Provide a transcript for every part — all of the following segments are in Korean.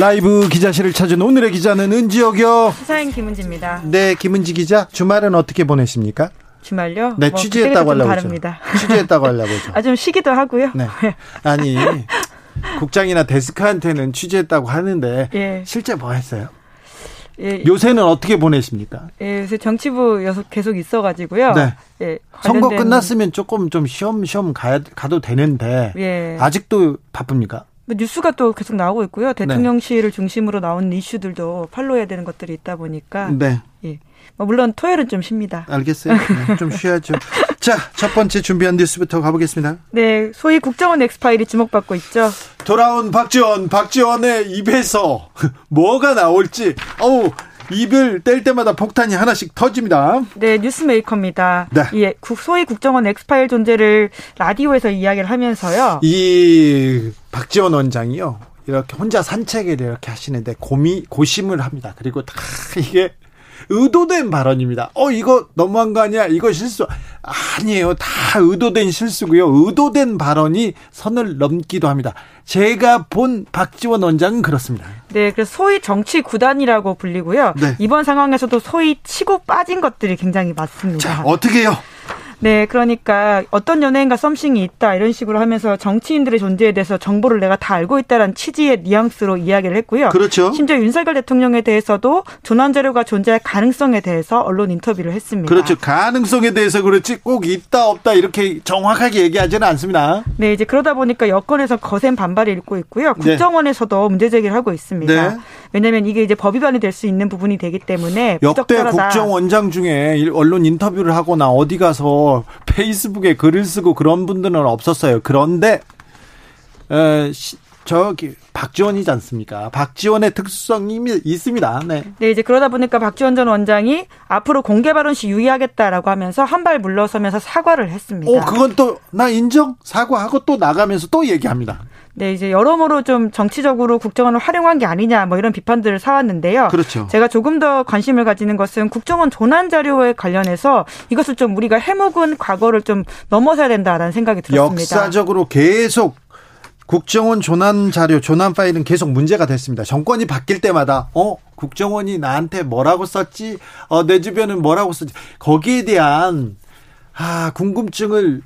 라이브 기자실을 찾은 오늘의 기자는 은지혁이요. 시사인 김은지입니다. 네, 김은지 기자. 주말은 어떻게 보내십니까? 주말요? 네, 뭐 취재했다고 하려고 다릅니다. 취재했다고 하려고 죠 아, 좀 쉬기도 하고요. 네. 아니, 국장이나 데스크한테는 취재했다고 하는데 예. 실제 뭐 했어요? 예, 요새는 어떻게 보내십니까? 예, 요새 정치부 계속 있어가지고요. 네. 예, 선거 끝났으면 조금 좀 쉬엄쉬엄 가, 가도 되는데 예. 아직도 바쁩니까? 뭐 뉴스가 또 계속 나오고 있고요. 대통령실을 네. 중심으로 나온 이슈들도 팔로해야 되는 것들이 있다 보니까. 네. 예. 뭐 물론 토요일은 좀 쉽니다. 알겠어요. 네, 좀 쉬어야죠. 자, 첫 번째 준비한 뉴스부터 가보겠습니다. 네, 소위 국정원 엑스파일이 주목받고 있죠. 돌아온 박지원, 박지원의 입에서 뭐가 나올지, 어우, 입을 뗄 때마다 폭탄이 하나씩 터집니다. 네, 뉴스메이커입니다. 네. 예, 소위 국정원 엑스파일 존재를 라디오에서 이야기를 하면서요. 이 박지원 원장이요. 이렇게 혼자 산책을 이렇게 하시는데 고미 고심을 합니다. 그리고 다 이게 의도된 발언입니다. 어, 이거 너무한 거 아니야? 이거 실수. 아니에요. 다 의도된 실수고요. 의도된 발언이 선을 넘기도 합니다. 제가 본 박지원 원장은 그렇습니다. 네, 그래서 소위 정치 구단이라고 불리고요. 네. 이번 상황에서도 소위 치고 빠진 것들이 굉장히 많습니다. 자, 어떻게 해요? 네, 그러니까 어떤 연예인과 썸씽이 있다 이런 식으로 하면서 정치인들의 존재에 대해서 정보를 내가 다 알고 있다라는 취지의 뉘앙스로 이야기를 했고요. 그렇죠. 심지어 윤석열 대통령에 대해서도 조난 자료가 존재할 가능성에 대해서 언론 인터뷰를 했습니다. 그렇죠. 가능성에 대해서 그렇지 꼭 있다 없다 이렇게 정확하게 얘기하지는 않습니다. 네, 이제 그러다 보니까 여권에서 거센 반발이 일고 있고요. 네. 국정원에서도 네. 문제 제기를 하고 있습니다. 네. 왜냐하면 이게 이제 법 위반이 될 수 있는 부분이 되기 때문에 역대 국정원장 중에 언론 인터뷰를 하거나 어디 가서 페이스북에 글을 쓰고 그런 분들은 없었어요. 그런데 에, 시, 저기 박지원이지 않습니까? 박지원의 특수성이 있습니다. 네. 네, 이제 그러다 보니까 박지원 전 원장이 앞으로 공개 발언 시 유의하겠다라고 하면서 한 발 물러서면서 사과를 했습니다. 오, 그건 또 나 인정 사과하고 또 나가면서 또 얘기합니다. 네, 이제 여러모로 좀 정치적으로 국정원을 활용한 게 아니냐 뭐 이런 비판들을 사왔는데요. 그렇죠. 제가 조금 더 관심을 가지는 것은 국정원 조난 자료에 관련해서 이것을 좀 우리가 해묵은 과거를 좀 넘어서야 된다라는 생각이 들었습니다. 역사적으로 계속 국정원 조난 자료, 조난 파일은 계속 문제가 됐습니다. 정권이 바뀔 때마다 어 국정원이 나한테 뭐라고 썼지? 어 내 주변은 뭐라고 썼지? 거기에 대한 아 궁금증을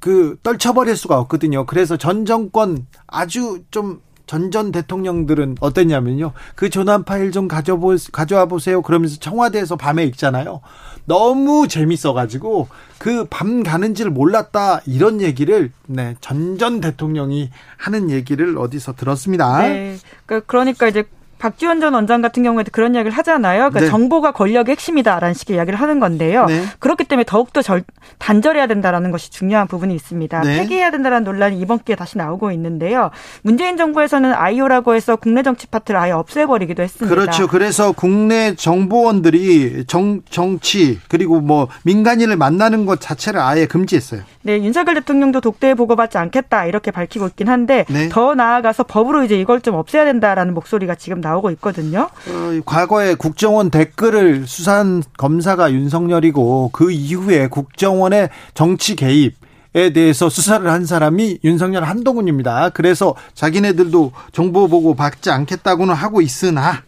그 떨쳐버릴 수가 없거든요. 그래서 전 정권 아주 좀 전전 대통령들은 어땠냐면요. 그 조난 파일 좀 가져보, 가져와 보세요. 그러면서 청와대에서 밤에 읽잖아요. 너무 재밌어가지고 그 밤 가는지를 몰랐다. 이런 얘기를, 네, 전전 대통령이 하는 얘기를 어디서 들었습니다. 네. 그, 그러니까 이제 박지원 전 원장 같은 경우에도 그런 이야기를 하잖아요. 그러니까 네. 정보가 권력의 핵심이다라는 식의 이야기를 하는 건데요. 네. 그렇기 때문에 더욱더 절, 단절해야 된다라는 것이 중요한 부분이 있습니다. 네. 폐기해야 된다는 논란이 이번 기회에 다시 나오고 있는데요. 문재인 정부에서는 아이오라고 해서 국내 정치 파트를 아예 없애버리기도 했습니다. 그렇죠. 그래서 국내 정보원들이 정, 정치 그리고 뭐 민간인을 만나는 것 자체를 아예 금지했어요. 네, 윤석열 대통령도 독대에 보고받지 않겠다 이렇게 밝히고 있긴 한데 네. 더 나아가서 법으로 이제 이걸 좀 없애야 된다라는 목소리가 지금 나오고 있거든요. 어, 과거에 국정원 댓글을 수사한 검사가 윤석열이고 그 이후에 국정원의 정치 개입 에 대해서 수사를 한 사람이 윤석열 한동훈입니다. 그래서 자기네들도 정보 보고 받지 않겠다고는 하고 있으나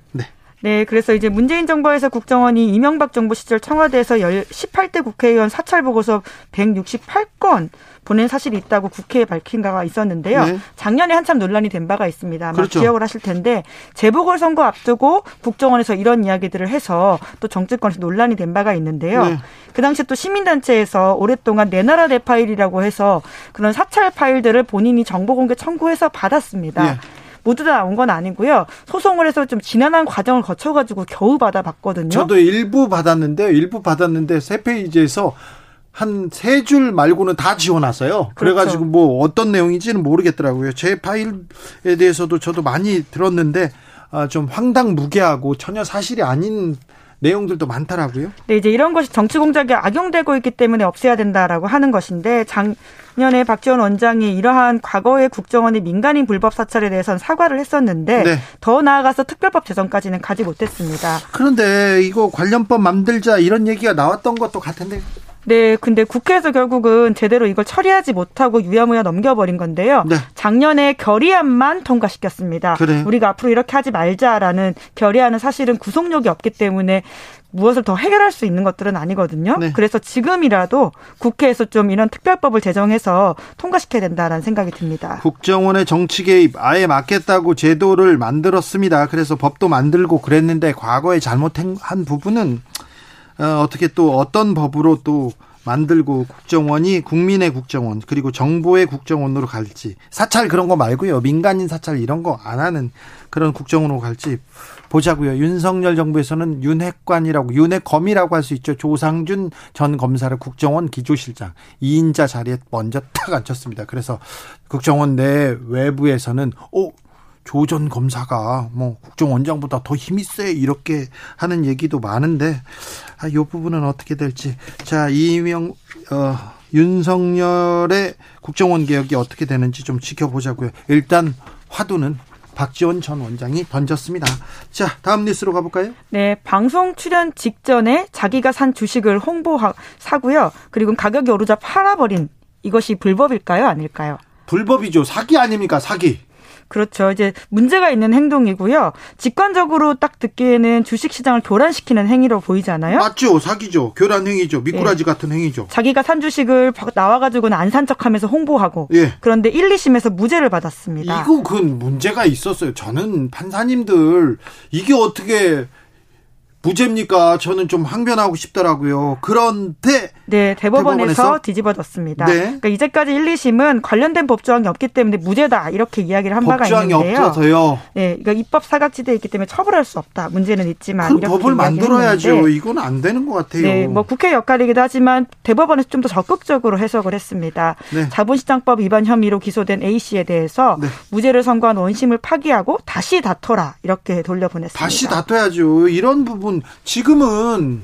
네. 네, 그래서 이제 문재인 정부에서 국정원이 이명박 정부 시절 청와대에서 18대 국회의원 사찰 보고서 168건 보낸 사실이 있다고 국회에 밝힌 바가 있었는데요. 네. 작년에 한참 논란이 된 바가 있습니다. 아마 그렇죠. 기억을 하실 텐데 재보궐 선거 앞두고 국정원에서 이런 이야기들을 해서 또 정치권에서 논란이 된 바가 있는데요. 네. 그 당시에 또 시민단체에서 오랫동안 내 나라 내 파일이라고 해서 그런 사찰 파일들을 본인이 정보 공개 청구해서 받았습니다. 네. 모두 다 나온 건 아니고요. 소송을 해서 좀 지난한 과정을 거쳐가지고 겨우 받아봤거든요. 저도 일부 받았는데요. 일부 받았는데 세 페이지에서 한 세 줄 말고는 다 지워놨어요. 그렇죠. 그래가지고 뭐 어떤 내용인지는 모르겠더라고요. 제 파일에 대해서도 저도 많이 들었는데 아, 좀 황당무계하고 전혀 사실이 아닌 내용들도 많더라고요. 네, 이제 이런 것이 정치 공작에 악용되고 있기 때문에 없애야 된다라고 하는 것인데 작년에 박지원 원장이 이러한 과거의 국정원의 민간인 불법 사찰에 대해서는 사과를 했었는데 네. 더 나아가서 특별법 제정까지는 가지 못했습니다. 그런데 이거 관련법 만들자 이런 얘기가 나왔던 것도 같은데 네, 근데 국회에서 결국은 제대로 이걸 처리하지 못하고 유야무야 넘겨버린 건데요. 네. 작년에 결의안만 통과시켰습니다. 그래. 우리가 앞으로 이렇게 하지 말자라는 결의안은 사실은 구속력이 없기 때문에 무엇을 더 해결할 수 있는 것들은 아니거든요. 네. 그래서 지금이라도 국회에서 좀 이런 특별법을 제정해서 통과시켜야 된다라는 생각이 듭니다. 국정원의 정치 개입 아예 막겠다고 제도를 만들었습니다. 그래서 법도 만들고 그랬는데 과거에 잘못한 부분은 어, 어떻게 또 어떤 법으로 또 만들고 국정원이 국민의 국정원 그리고 정부의 국정원으로 갈지 사찰 그런 거 말고요. 민간인 사찰 이런 거 안 하는 그런 국정원으로 갈지 보자고요. 윤석열 정부에서는 윤핵관이라고 윤핵검이라고 할 수 있죠. 조상준 전 검사를 국정원 기조실장 2인자 자리에 먼저 탁 앉혔습니다. 그래서 국정원 내 외부에서는 오 조전 검사가 뭐 국정원장보다 더 힘이 세 이렇게 하는 얘기도 많은데 아, 이 부분은 어떻게 될지 자 이명 어, 윤석열의 국정원 개혁이 어떻게 되는지 좀 지켜보자고요. 일단 화두는 박지원 전 원장이 던졌습니다. 자, 다음 뉴스로 가볼까요? 네, 방송 출연 직전에 자기가 산 주식을 홍보하 사고요. 그리고 가격이 오르자 팔아버린 이것이 불법일까요, 아닐까요? 불법이죠. 사기 아닙니까, 사기. 그렇죠. 이제 문제가 있는 행동이고요. 직관적으로 딱 듣기에는 주식시장을 교란시키는 행위로 보이잖아요. 맞죠. 사기죠. 교란 행위죠. 미꾸라지 예. 같은 행위죠. 자기가 산 주식을 나와가지고는 안 산 척하면서 홍보하고. 예. 그런데 1, 2심에서 무죄를 받았습니다. 이거 그 문제가 있었어요. 저는 판사님들 이게 어떻게 무죄입니까? 저는 좀 항변하고 싶더라고요. 그런데 네, 대법원에서, 대법원에서? 뒤집어졌습니다. 네. 그러니까 이제까지 1, 2심은 관련된 법조항이 없기 때문에 무죄다 이렇게 이야기를 한 바가 있는데요. 법조항이 없어서요. 네, 그러니까 입법 사각지대에 있기 때문에 처벌할 수 없다. 문제는 있지만 그 법을 만들어야죠. 이건 안 되는 것 같아요. 네, 뭐 국회 역할이기도 하지만 대법원에서 좀 더 적극적으로 해석을 했습니다. 네. 자본시장법 위반 혐의로 기소된 A 씨에 대해서 네. 무죄를 선고한 원심을 파기하고 다시 다퉈라 이렇게 돌려보냈습니다. 다시 다퉈야죠. 이런 부분 지금은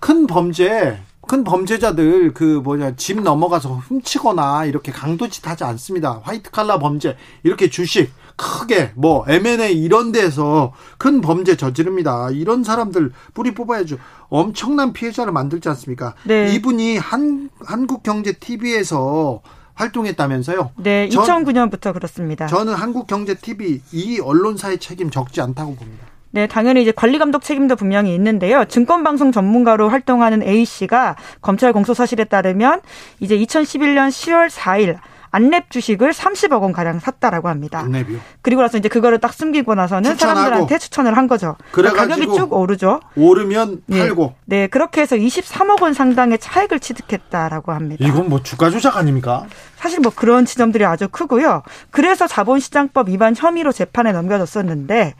큰 범죄 큰 범죄자들 그 뭐냐 집 넘어가서 훔치거나 이렇게 강도짓 하지 않습니다. 화이트 칼라 범죄 이렇게 주식 크게 뭐 M&A 이런 데서 큰 범죄 저지릅니다. 이런 사람들 뿌리 뽑아야죠. 엄청난 피해자를 만들지 않습니까? 네. 이분이 한 한국 경제 TV에서 활동했다면서요? 네, 2009년부터 그렇습니다. 저는 한국경제 TV 이 언론사의 책임 적지 않다고 봅니다. 네, 당연히 이제 관리 감독 책임도 분명히 있는데요. 증권 방송 전문가로 활동하는 A 씨가 검찰 공소 사실에 따르면 이제 2011년 10월 4일 안랩 주식을 30억 원 가량 샀다라고 합니다. 안랩이요? 그리고 나서 이제 그거를 딱 숨기고 나서는 추천하고. 사람들한테 추천을 한 거죠. 그러니까 가격이 쭉 오르죠. 오르면 팔고. 네. 네, 그렇게 해서 23억 원 상당의 차익을 취득했다라고 합니다. 이건 뭐 주가 조작 아닙니까? 사실 뭐 그런 지점들이 아주 크고요. 그래서 자본시장법 위반 혐의로 재판에 넘겨졌었는데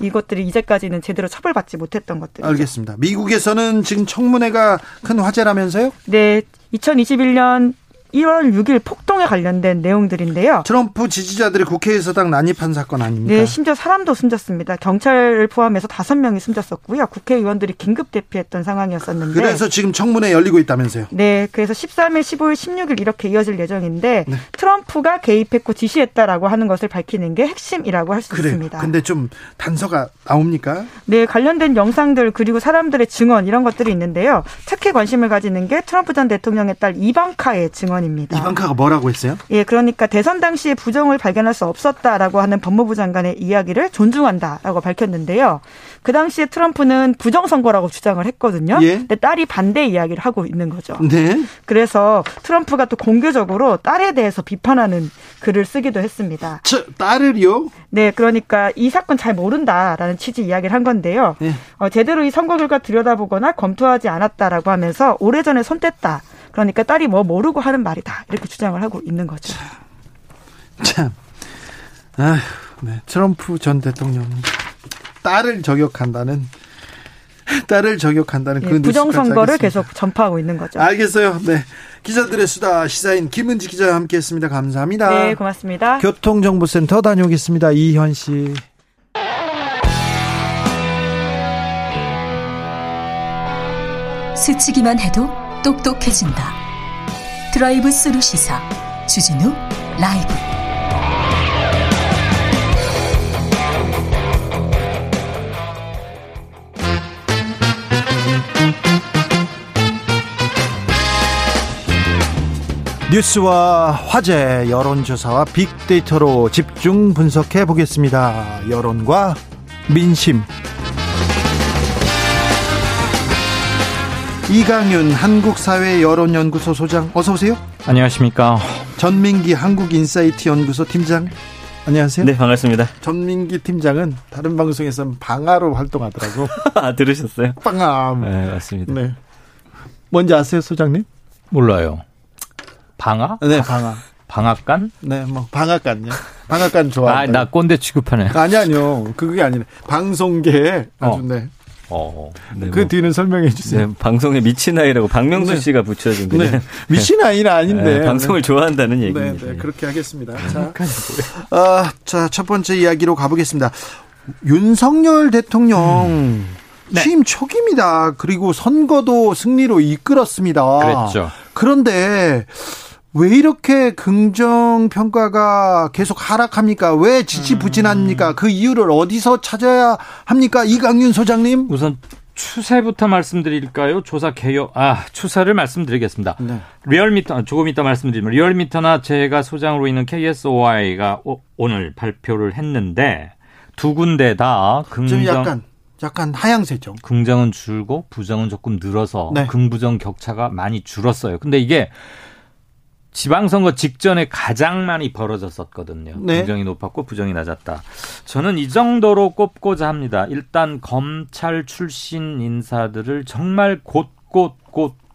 이것들이 이제까지는 제대로 처벌받지 못했던 것들. 알겠습니다. 미국에서는 지금 청문회가 큰 화제라면서요? 네. 2021년 1월 6일 폭동에 관련된 내용들인데요. 트럼프 지지자들이 국회에서 당 난입한 사건 아닙니까? 네, 심지어 사람도 숨졌습니다. 경찰을 포함해서 다섯 명이 숨졌었고요. 국회의원들이 긴급 대피했던 상황이었었는데. 그래서 지금 청문회 열리고 있다면서요? 네, 그래서 13일, 15일, 16일 이렇게 이어질 예정인데 네. 트럼프가 개입했고 지시했다라고 하는 것을 밝히는 게 핵심이라고 할수 있습니다. 근데 좀 단서가 나옵니까? 네, 관련된 영상들 그리고 사람들의 증언 이런 것들이 있는데요. 특히 관심을 가지는 게 트럼프 전 대통령의 딸 이방카의 증언 의원입니다. 이방카가 뭐라고 했어요? 예, 그러니까 대선 당시에 부정을 발견할 수 없었다라고 하는 법무부 장관의 이야기를 존중한다라고 밝혔는데요. 그 당시에 트럼프는 부정 선거라고 주장을 했거든요. 예? 근데 딸이 반대 이야기를 하고 있는 거죠. 네. 그래서 트럼프가 또 공개적으로 딸에 대해서 비판하는 글을 쓰기도 했습니다. 저, 딸을요? 네, 그러니까 이 사건 잘 모른다라는 취지 이야기를 한 건데요. 네. 어, 제대로 이 선거 결과 들여다보거나 검토하지 않았다라고 하면서 오래전에 손 뗐다. 그러니까 딸이 뭐 모르고 하는 말이다. 이렇게 주장을 하고 있는 거죠. 참. 아, 네. 트럼프 전 대통령 딸을 저격한다는 딸을 저격한다는 그 네, 부정선거를 계속 전파하고 있는 거죠. 알겠어요. 네. 기자들의 수다 시사인 김은지 기자와 함께했습니다. 감사합니다. 네, 고맙습니다. 교통정보센터 다녀오겠습니다. 이현 씨. 스치기만 해도 똑똑해진다. 드라이브 스루 시사 주진우 라이브. 뉴스와 화제, 여론조사와 빅데이터로 집중 분석해 보겠습니다. 여론과 민심. 이강윤 한국사회 여론연구소 소장 어서 오세요. 안녕하십니까. 전민기 한국인사이트 연구소 팀장 안녕하세요. 네 반갑습니다. 전민기 팀장은 다른 방송에서 방아로 활동하더라고. 아 들으셨어요? 방아. 네 맞습니다. 네. 뭔지 아세요 소장님? 몰라요. 방아? 네, 방아. 방앗간? 네, 뭐 방앗간요. 방앗간 좋아. 아, 나 꼰대 취급하네. 아니 아니요. 그게 아니네. 방송계 아주 어. 네. 어, 네, 그 뭐. 뒤는 설명해 주세요. 네, 방송에 미친 아이라고 박명수 네. 씨가 붙여준 네. 네. 미친 아이는 아닌데 네, 방송을 좋아한다는 얘기입니다. 네, 네, 그렇게 하겠습니다. 자, 아, 자, 첫 번째 이야기로 가보겠습니다. 윤석열 대통령 음. 취임 초기입니다. 그리고 선거도 승리로 이끌었습니다. 그랬죠. 그런데 왜 이렇게 긍정 평가가 계속 하락합니까? 왜 지지부진합니까? 음. 그 이유를 어디서 찾아야 합니까? 이강윤 소장님. 우선 추세부터 말씀드릴까요? 조사 개요. 아, 추세를 말씀드리겠습니다. 네. 리얼미터 조금 이따 말씀드리면 리얼미터나 제가 소장으로 있는 KSOI가 오, 늘 발표를 했는데 두 군데 다 긍정 약간 약간 하향세죠. 긍정은 줄고 부정은 조금 늘어서 네. 긍부정 격차가 많이 줄었어요. 근데 이게 지방선거 직전에 가장 많이 벌어졌었거든요. 네. 긍정이 높았고 부정이 낮았다. 저는 이 정도로 꼽고자 합니다. 일단 검찰 출신 인사들을 정말 곳곳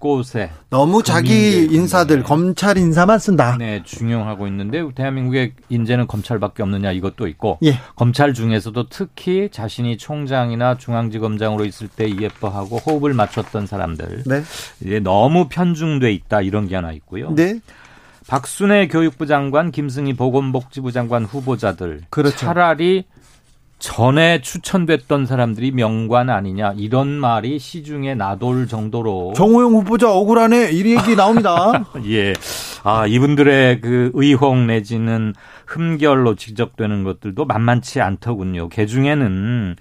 곳곳에 너무 자기 인사들 검찰 인사만 쓴다. 네, 중용하고 있는데 대한민국의 인재는 검찰밖에 없느냐 이것도 있고 예. 검찰 중에서도 특히 자신이 총장이나 중앙지검장으로 있을 때 예뻐하고 호흡을 맞췄던 사람들 네. 이제 너무 편중돼 있다 이런 게 하나 있고요. 네. 박순애 교육부 장관, 김승희 보건복지부 장관 후보자들 그렇죠. 차라리 전에 추천됐던 사람들이 명관 아니냐 이런 말이 시중에 나돌 정도로 정호영 후보자 억울하네 이 얘기 나옵니다. 예. 아, 이분들의 그 의혹 내지는 흠결로 지적되는 것들도 만만치 않더군요. 개 중에는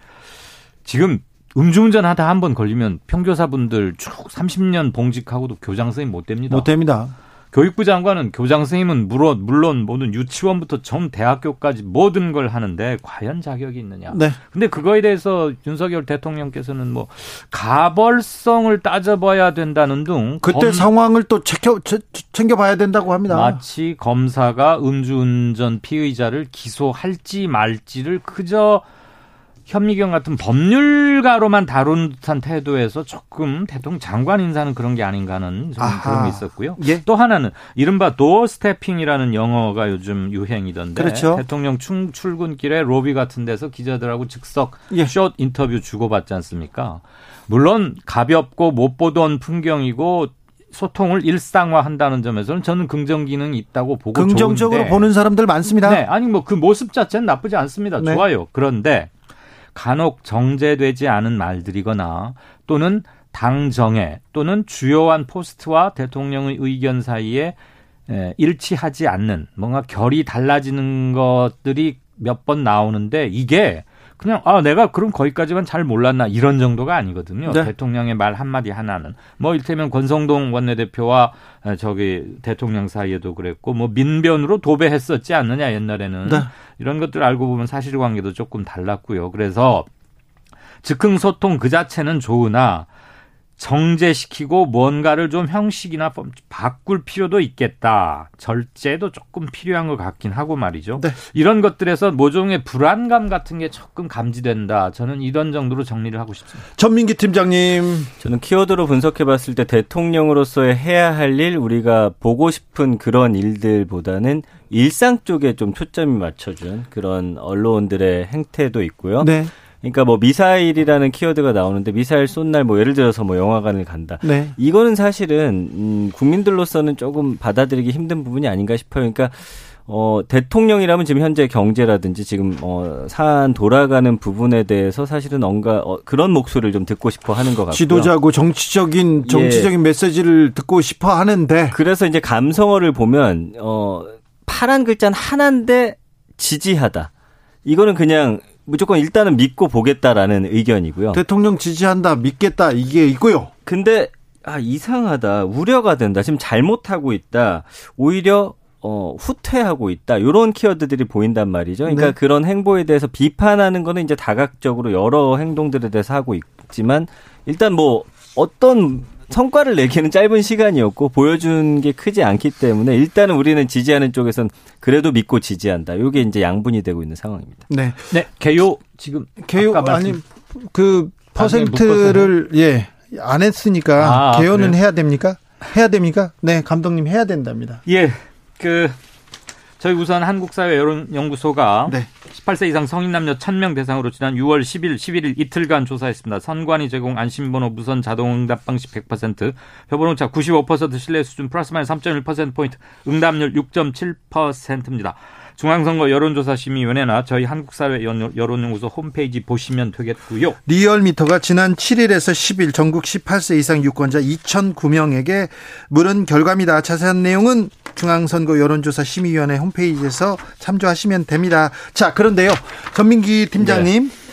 지금 음주운전 하다 한 번 걸리면 평교사분들 쭉 30년 봉직하고도 교장 선생님 못 됩니다. 못 됩니다. 교육부 장관은 교장 선생님은 물론 물론 모든 유치원부터 전 대학교까지 모든 걸 하는데 과연 자격이 있느냐. 네. 근데 그거에 대해서 윤석열 대통령께서는 뭐 가벌성을 따져봐야 된다는 등 그때 검... 상황을 또 챙겨 챙겨봐야 된다고 합니다. 마치 검사가 음주운전 피의자를 기소할지 말지를 그저 현미경 같은 법률가로만 다룬 듯한 태도에서 조금 대통령 장관 인사는 그런 게 아닌가 하는 그런 게 있었고요. 예? 또 하나는 이른바 도어 스태핑이라는 영어가 요즘 유행이던데 그렇죠. 대통령 충, 출근길에 로비 같은 데서 기자들하고 즉석 예. 숏 인터뷰 주고받지 않습니까? 물론 가볍고 못 보던 풍경이고 소통을 일상화한다는 점에서는 저는 긍정 기능이 있다고 보고 긍정적으로 좋은데. 보는 사람들 많습니다. 네, 아니 뭐 그 모습 자체는 나쁘지 않습니다. 네. 좋아요. 그런데 간혹 정제되지 않은 말들이거나 또는 당정에 또는 주요한 포스트와 대통령의 의견 사이에 일치하지 않는 뭔가 결이 달라지는 것들이 몇 번 나오는데 이게 그냥 아 내가 그럼 거기까지만 잘 몰랐나 이런 정도가 아니거든요. 네. 대통령의 말 한마디 하나는 뭐 일테면 권성동 원내대표와 저기 대통령 사이에도 그랬고 뭐 민변으로 도배했었지 않느냐 옛날에는 네. 이런 것들 알고 보면 사실관계도 조금 달랐고요. 그래서 즉흥 소통 그 자체는 좋으나 정제시키고 뭔가를 좀 형식이나 바꿀 필요도 있겠다. 절제도 조금 필요한 것 같긴 하고 말이죠. 네. 이런 것들에서 모종의 불안감 같은 게 조금 감지된다. 저는 이런 정도로 정리를 하고 싶습니다. 전민기 팀장님. 저는 키워드로 분석해 봤을 때 대통령으로서의 해야 할 일, 우리가 보고 싶은 그런 일들보다는 일상 쪽에 좀 초점이 맞춰준 그런 언론들의 행태도 있고요. 네. 그러니까 뭐 미사일이라는 키워드가 나오는데 미사일 쏜 날 뭐 예를 들어서 뭐 영화관을 간다. 네. 이거는 사실은 음, 국민들로서는 조금 받아들이기 힘든 부분이 아닌가 싶어요. 그러니까 어, 대통령이라면 지금 현재 경제라든지 지금 어, 사안 돌아가는 부분에 대해서 사실은 뭔가 어, 그런 목소리를 좀 듣고 싶어 하는 것 같고요. 지도자고 정치적인 정치적인 예. 메시지를 듣고 싶어 하는데 그래서 이제 감성어를 보면 어, 파란 글자는 하나인데 지지하다. 이거는 그냥 무조건 일단은 믿고 보겠다라는 의견이고요. 대통령 지지한다, 믿겠다 이게 있고요. 근데 아 이상하다, 우려가 된다, 지금 잘못하고 있다. 오히려 어, 후퇴하고 있다. 이런 키워드들이 보인단 말이죠. 그러니까 네. 그런 행보에 대해서 비판하는 거는 이제 다각적으로 여러 행동들에 대해서 하고 있지만 일단 뭐 어떤 성과를 내기는 짧은 시간이었고 보여준 게 크지 않기 때문에 일단은 우리는 지지하는 쪽에선 그래도 믿고 지지한다. 이게 이제 양분이 되고 있는 상황입니다. 네. 네. 개요 지금 개요 아니 그 퍼센트를 예. 안 했으니까 아, 개요는 그래요? 해야 됩니까? 해야 됩니까? 네, 감독님 해야 된답니다. 예. 그 저희 우선 한국사회 여론연구소가 네. 18세 이상 성인 남녀 1000명 대상으로 지난 6월 10일, 11일 이틀간 조사했습니다. 선관위 제공 안심번호 무선 자동응답 방식 100%, 표본오차 95% 신뢰 수준 플러스 마이너스 3.1%포인트, 응답률 6.7%입니다. 중앙선거 여론조사심의위원회나 저희 한국사회 여론연구소 홈페이지 보시면 되겠고요. 리얼미터가 지난 7일에서 10일 전국 18세 이상 유권자 2,009명에게 물은 결과입니다. 자세한 내용은 중앙선거 여론조사 심의위원회 홈페이지에서 참조하시면 됩니다. 자, 그런데요. 전민기 팀장님. 네.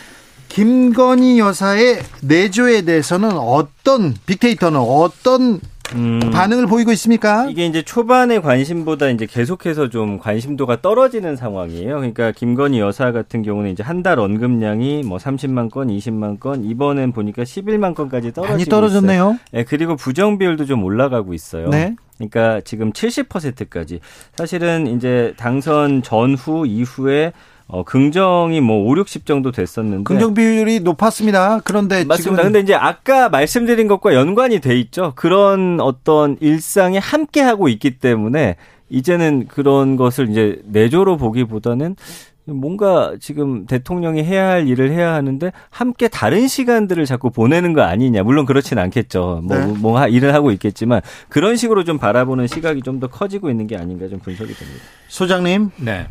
김건희 여사의 내조에 대해서는 어떤 빅데이터는 어떤 음, 반응을 보이고 있습니까? 이게 이제 초반의 관심보다 이제 계속해서 좀 관심도가 떨어지는 상황이에요. 그러니까 김건희 여사 같은 경우는 이제 한 달 언급량이 뭐 30만 건, 20만 건, 이번엔 보니까 11만 건까지 떨어지고 많이 떨어졌네요. 있어요. 네, 그리고 부정 비율도 좀 올라가고 있어요. 네. 그러니까 지금 70%까지. 사실은 이제 당선 전후 이후에 어, 긍정이 뭐 5, 60 정도 됐었는데 긍정 비율이 높았습니다. 그런데 맞습니다. 지금 근데 이제 아까 말씀드린 것과 연관이 돼 있죠. 그런 어떤 일상에 함께 하고 있기 때문에 이제는 그런 것을 이제 내조로 보기보다는 뭔가 지금 대통령이 해야 할 일을 해야 하는데 함께 다른 시간들을 자꾸 보내는 거 아니냐. 물론 그렇진 않겠죠. 뭐, 네. 뭐 일을 하고 있겠지만 그런 식으로 좀 바라보는 시각이 좀 더 커지고 있는 게 아닌가 좀 분석이 됩니다. 소장님. 네.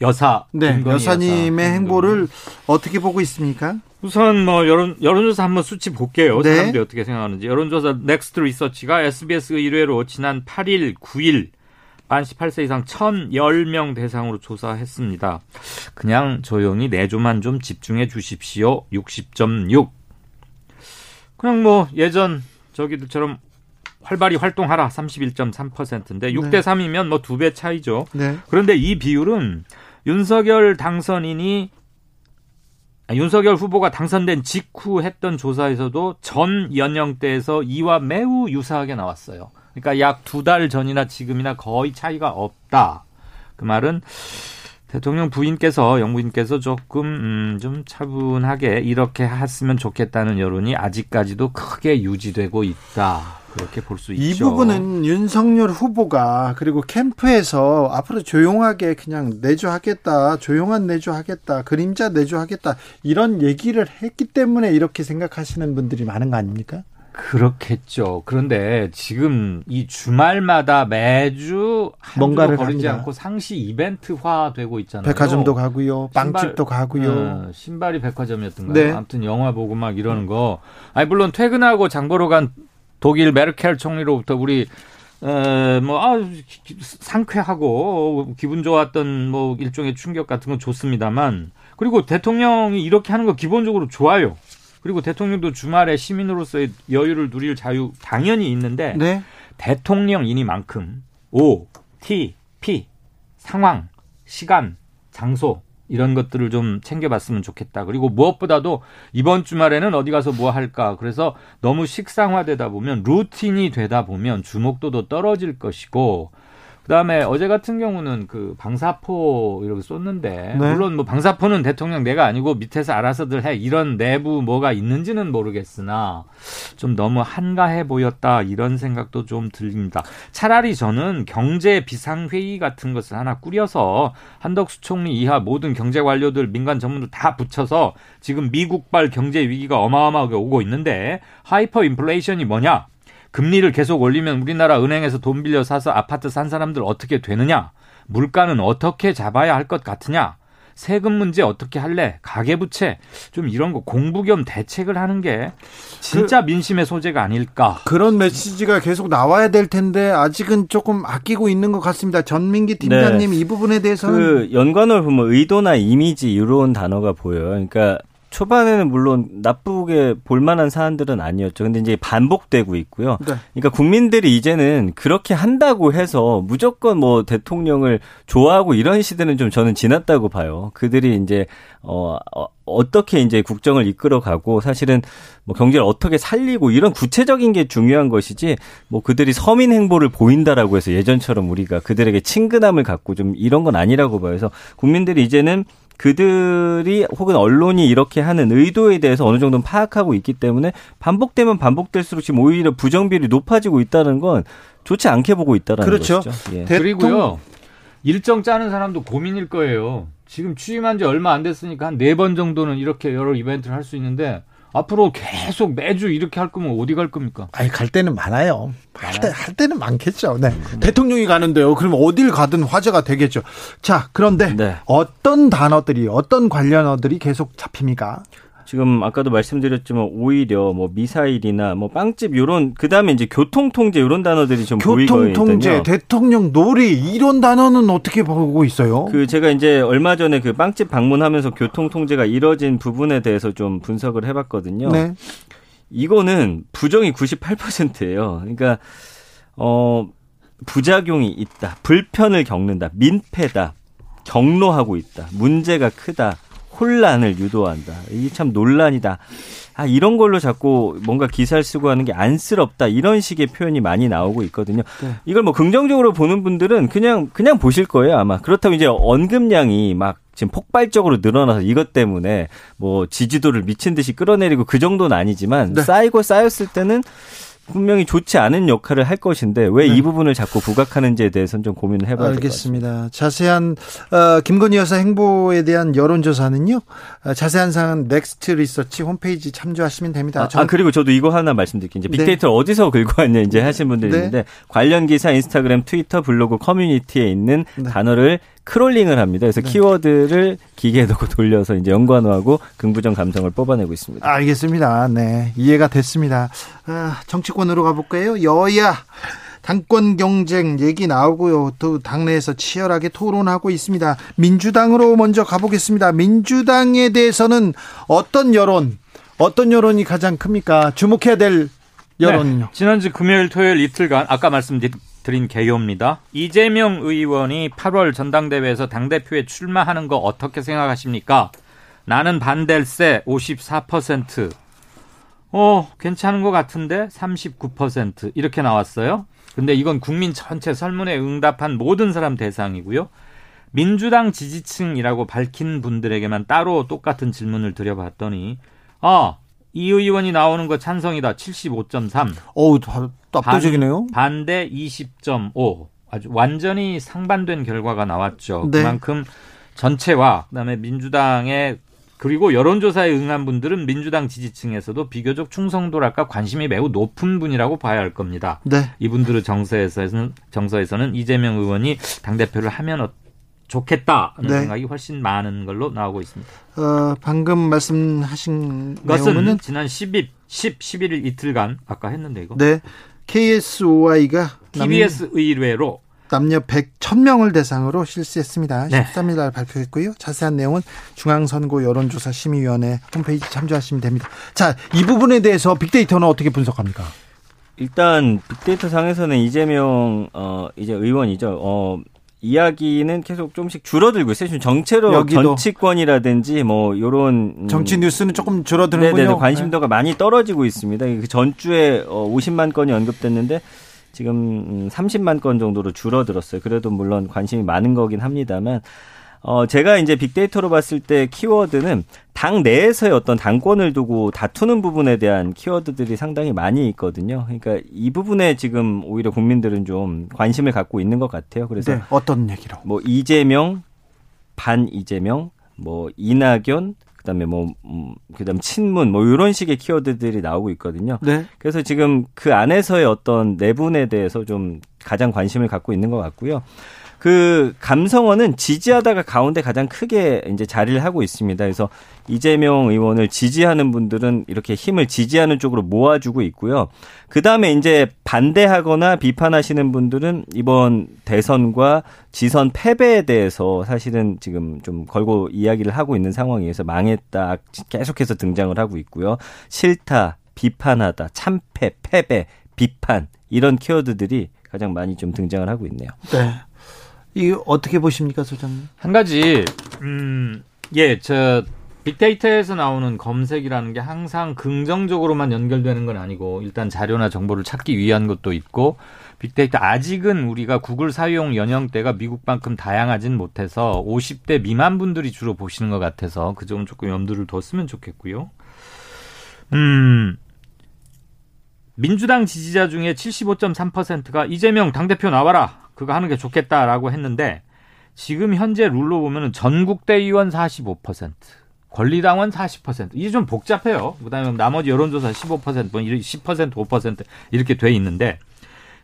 여사 네, 여사님의 여사. 행보를 어떻게 보고 있습니까? 우선 뭐 여론 여론조사 한번 수치 볼게요. 네. 사람들이 어떻게 생각하는지. 여론조사 넥스트 리서치가 SBS 의뢰로 지난 8일, 9일 만 18세 이상 1,010명 대상으로 조사했습니다. 그냥 조용히 내조만 좀 집중해 주십시오. 60.6. 그냥 뭐 예전 저기들처럼 활발히 활동하라 31.3%인데 6대 3이면 뭐 두 배 차이죠. 네. 그런데 이 비율은 윤석열 당선인이 아, 윤석열 후보가 당선된 직후 했던 조사에서도 전 연령대에서 이와 매우 유사하게 나왔어요. 그러니까 약 두 달 전이나 지금이나 거의 차이가 없다. 그 말은 대통령 부인께서 영부인께서 조금 음, 좀 차분하게 이렇게 했으면 좋겠다는 여론이 아직까지도 크게 유지되고 있다. 그렇게 볼 수 있죠. 이 부분은 윤석열 후보가 그리고 캠프에서 앞으로 조용하게 그냥 내조하겠다, 조용한 내조하겠다, 그림자 내조하겠다 이런 얘기를 했기 때문에 이렇게 생각하시는 분들이 많은 거 아닙니까? 그렇겠죠. 그런데 지금 이 주말마다 매주 뭔가를 버리지 합니다. 않고 상시 이벤트화 되고 있잖아요. 백화점도 가고요. 빵집도 신발, 가고요. 어, 신발이 백화점이었던가요? 네. 아무튼 영화 보고 막 이러는 거. 아니 물론 퇴근하고 장 보러 간 독일 메르켈 총리로부터 우리 어뭐 아, 상쾌하고 기분 좋았던 뭐 일종의 충격 같은 건 좋습니다만 그리고 대통령이 이렇게 하는 거 기본적으로 좋아요. 그리고 대통령도 주말에 시민으로서의 여유를 누릴 자유 당연히 있는데 네. 대통령이니만큼 O, T, P 상황, 시간, 장소 이런 것들을 좀 챙겨봤으면 좋겠다. 그리고 무엇보다도 이번 주말에는 어디 가서 뭐 할까. 그래서 너무 식상화되다 보면 루틴이 되다 보면 주목도도 떨어질 것이고 그다음에 어제 같은 경우는 그 방사포 이렇게 쏟는데 네. 물론 뭐 방사포는 대통령 내가 아니고 밑에서 알아서들 해 이런 내부 뭐가 있는지는 모르겠으나 좀 너무 한가해 보였다 이런 생각도 좀 들립니다. 차라리 저는 경제 비상 회의 같은 것을 하나 꾸려서 한덕수 총리 이하 모든 경제 관료들 민간 전문들 다 붙여서 지금 미국발 경제 위기가 어마어마하게 오고 있는데 하이퍼 인플레이션이 뭐냐? 금리를 계속 올리면 우리나라 은행에서 돈 빌려 사서 아파트 산 사람들 어떻게 되느냐? 물가는 어떻게 잡아야 할 것 같으냐? 세금 문제 어떻게 할래? 가계부채 좀 이런 거 공부 겸 대책을 하는 게 진짜 그, 민심의 소재가 아닐까. 그런 메시지가 계속 나와야 될 텐데 아직은 조금 아끼고 있는 것 같습니다. 전민기 팀장님 네. 이 부분에 대해서는 그 연관을 보면 의도나 이미지 이런 단어가 보여요. 그러니까 초반에는 물론 나쁘게 볼만한 사안들은 아니었죠. 근데 이제 반복되고 있고요. 네. 그러니까 국민들이 이제는 그렇게 한다고 해서 무조건 뭐 대통령을 좋아하고 이런 시대는 좀 저는 지났다고 봐요. 그들이 이제 어, 어 어떻게 이제 국정을 이끌어가고 사실은 뭐 경제를 어떻게 살리고 이런 구체적인 게 중요한 것이지 뭐 그들이 서민 행보를 보인다라고 해서 예전처럼 우리가 그들에게 친근함을 갖고 좀 이런 건 아니라고 봐요. 그래서 국민들이 이제는 그들이 혹은 언론이 이렇게 하는 의도에 대해서 어느 정도는 파악하고 있기 때문에 반복되면 반복될수록 지금 오히려 부정비율이 높아지고 있다는 건 좋지 않게 보고 있다는 그렇죠. 것이죠. 예. 그리고요. 일정 짜는 사람도 고민일 거예요. 지금 취임한 지 얼마 안 됐으니까 한 네 번 정도는 이렇게 여러 이벤트를 할 수 있는데 앞으로 계속 매주 이렇게 할 거면 어디 갈 겁니까? 아니 갈 때는 많아요. 할, 때, 할 때는 많겠죠. 네. 음. 대통령이 가는데요. 그럼 어딜 가든 화제가 되겠죠. 자, 그런데 네. 어떤 단어들이 어떤 관련어들이 계속 잡힙니까? 지금 아까도 말씀드렸지만 오히려 뭐 미사일이나 뭐 빵집 요런 그다음에 이제 교통 통제 요런 단어들이 좀 교통 통제, 대통령 놀이 이런 단어는 어떻게 보고 있어요? 그 제가 이제 얼마 전에 그 빵집 방문하면서 교통 통제가 이뤄진 부분에 대해서 좀 분석을 해 봤거든요. 네. 이거는 부정이 98%예요. 그러니까 어 부작용이 있다. 불편을 겪는다. 민폐다. 경로하고 있다. 문제가 크다. 혼란을 유도한다. 이게 참 논란이다. 아, 이런 걸로 자꾸 뭔가 기사를 쓰고 하는 게 안쓰럽다. 이런 식의 표현이 많이 나오고 있거든요. 네. 이걸 뭐 긍정적으로 보는 분들은 그냥, 그냥 보실 거예요, 아마. 그렇다고 이제 언급량이 막 지금 폭발적으로 늘어나서 이것 때문에 뭐 지지도를 미친 듯이 끌어내리고 그 정도는 아니지만 네. 쌓이고 쌓였을 때는 분명히 좋지 않은 역할을 할 것인데 왜이 네. 부분을 자꾸 부각하는지에 대해서는 좀 고민을 해봐야 같습니다. 알겠습니다. 자세한 어, 김건희 여사 행보에 대한 여론조사는요. 어, 자세한 사항은 넥스트 리서치 홈페이지 참조하시면 됩니다. 아, 아 그리고 저도 이거 하나 말씀드릴게요. 이제 네. 빅데이터를 네. 어디서 긁고 왔냐 이제 하신 분들 이 네. 있는데 관련 기사 인스타그램, 트위터, 블로그, 커뮤니티에 있는 네. 단어를 크롤링을 합니다. 그래서 네. 키워드를 기계에 넣고 돌려서 이제 연관어하고 긍부정 감성을 뽑아내고 있습니다. 알겠습니다. 네. 이해가 됐습니다. 아, 정치권으로 가볼까요? 여야 당권 경쟁 얘기 나오고요. 또 당내에서 치열하게 토론하고 있습니다. 민주당으로 먼저 가보겠습니다. 민주당에 대해서는 어떤 여론, 어떤 여론이 가장 큽니까? 주목해야 될 여론은요. 네, 지난주 금요일, 토요일 이틀간 아까 말씀드린 드린 개요입니다. 이재명 의원이 8월 전당대회에서 당대표에 출마하는 거 어떻게 생각하십니까? 나는 반댈세 54%. 어, 괜찮은 것 같은데 39% 이렇게 나왔어요. 근데 이건 국민 전체 설문에 응답한 모든 사람 대상이고요. 민주당 지지층이라고 밝힌 분들에게만 따로 똑같은 질문을 드려봤더니 아, 이 의원이 나오는 거 찬성이다. 75.3. 어우, 압도적이네요. 반, 대 20.5. 아주 완전히 상반된 결과가 나왔죠. 네. 그만큼 전체와 그다음에 민주당의 그리고 여론조사에 응한 분들은 민주당 지지층에서도 비교적 충성도랄까 관심이 매우 높은 분이라고 봐야 할 겁니다. 네. 이분들의 정서에서는 정서에서는 이재명 의원이 당 대표를 하면 좋겠다는 네. 생각이 훨씬 많은 걸로 나오고 있습니다. 어, 방금 말씀하신 것은 내용은 지난 10일, 10, 11일 이틀간 아까 했는데 이거. 네. KSOI가 TBS 남, 의뢰로 남녀 100, 1000명을 대상으로 실시했습니다. 네. 13일 날 발표했고요. 자세한 내용은 중앙선거 여론조사 심의위원회 홈페이지 참조하시면 됩니다. 자, 이 부분에 대해서 빅데이터는 어떻게 분석합니까? 일단 빅데이터 상에서는 이재명 어 이제 의원이죠. 어 이야기는 계속 좀씩 줄어들고 있어요. 지금 정체로 여기도. 정치권이라든지 뭐 요런 음, 정치 뉴스는 조금 줄어드는군요. 네네 관심도가 네. 많이 떨어지고 있습니다. 그 전주에 어 50만 건이 언급됐는데 지금 30만 건 정도로 줄어들었어요. 그래도 물론 관심이 많은 거긴 합니다만 어, 제가 이제 빅데이터로 봤을 때 키워드는 당 내에서의 어떤 당권을 두고 다투는 부분에 대한 키워드들이 상당히 많이 있거든요. 그러니까 이 부분에 지금 오히려 국민들은 좀 관심을 갖고 있는 것 같아요. 그래서 네, 어떤 얘기로? 뭐 이재명, 반 이재명, 뭐 이낙연, 그다음에 뭐 음, 그다음 친문 뭐 이런 식의 키워드들이 나오고 있거든요. 네. 그래서 지금 그 안에서의 어떤 내분에 대해서 좀 가장 관심을 갖고 있는 것 같고요. 그 감성어는 지지하다가 가운데 가장 크게 이제 자리를 하고 있습니다. 그래서 이재명 의원을 지지하는 분들은 이렇게 힘을 지지하는 쪽으로 모아주고 있고요. 그 다음에 이제 반대하거나 비판하시는 분들은 이번 대선과 지선 패배에 대해서 사실은 지금 좀 걸고 이야기를 하고 있는 상황이어서 망했다 계속해서 등장을 하고 있고요. 싫다, 비판하다, 참패, 패배, 비판 이런 키워드들이 가장 많이 좀 등장을 하고 있네요. 네. 이 어떻게 보십니까, 소장님? 한 가지 음, 예, 저 빅데이터에서 나오는 검색이라는 게 항상 긍정적으로만 연결되는 건 아니고 일단 자료나 정보를 찾기 위한 것도 있고 빅데이터 아직은 우리가 구글 사용 연령대가 미국만큼 다양하진 못해서 50대 미만 분들이 주로 보시는 것 같아서 그 점은 조금 염두를 뒀으면 좋겠고요. 음. 민주당 지지자 중에 75.3%가 이재명 당대표 나와라. 그거 하는 게 좋겠다라고 했는데 지금 현재 룰로 보면은 전국대 의원 45%, 권리당원 40%. 이게 좀 복잡해요. 그다음에 나머지 여론조사 15%, 뭐 10%, 5% 이렇게 돼 있는데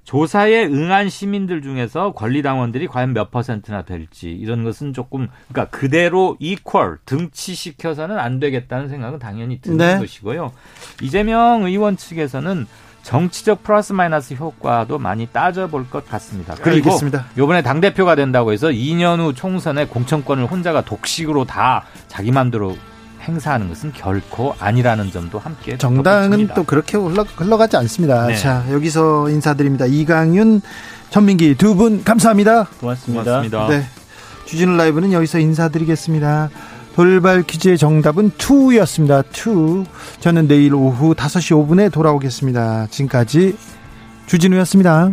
조사에 응한 시민들 중에서 권리당원들이 과연 몇 퍼센트나 될지 이런 것은 조금 그러니까 그대로 이퀄 등치시켜서는 안 되겠다는 생각은 당연히 드는 네. 것이고요. 이재명 의원 측에서는 정치적 플러스 마이너스 효과도 많이 따져볼 것 같습니다. 그리고 알겠습니다. 이번에 당 대표가 된다고 해서 2년 후 총선에 공천권을 혼자가 독식으로 다 자기 마음대로 행사하는 것은 결코 아니라는 점도 함께 정당은 또 그렇게 흘러, 흘러가지 않습니다. 네. 자 여기서 인사드립니다. 이강윤, 전민기 두 분 감사합니다. 고맙습니다. 고맙습니다. 네. 주진우 라이브는 여기서 인사드리겠습니다. 돌발 퀴즈의 정답은 2였습니다. 2. 저는 내일 오후 5시 5분에 돌아오겠습니다. 지금까지 주진우였습니다.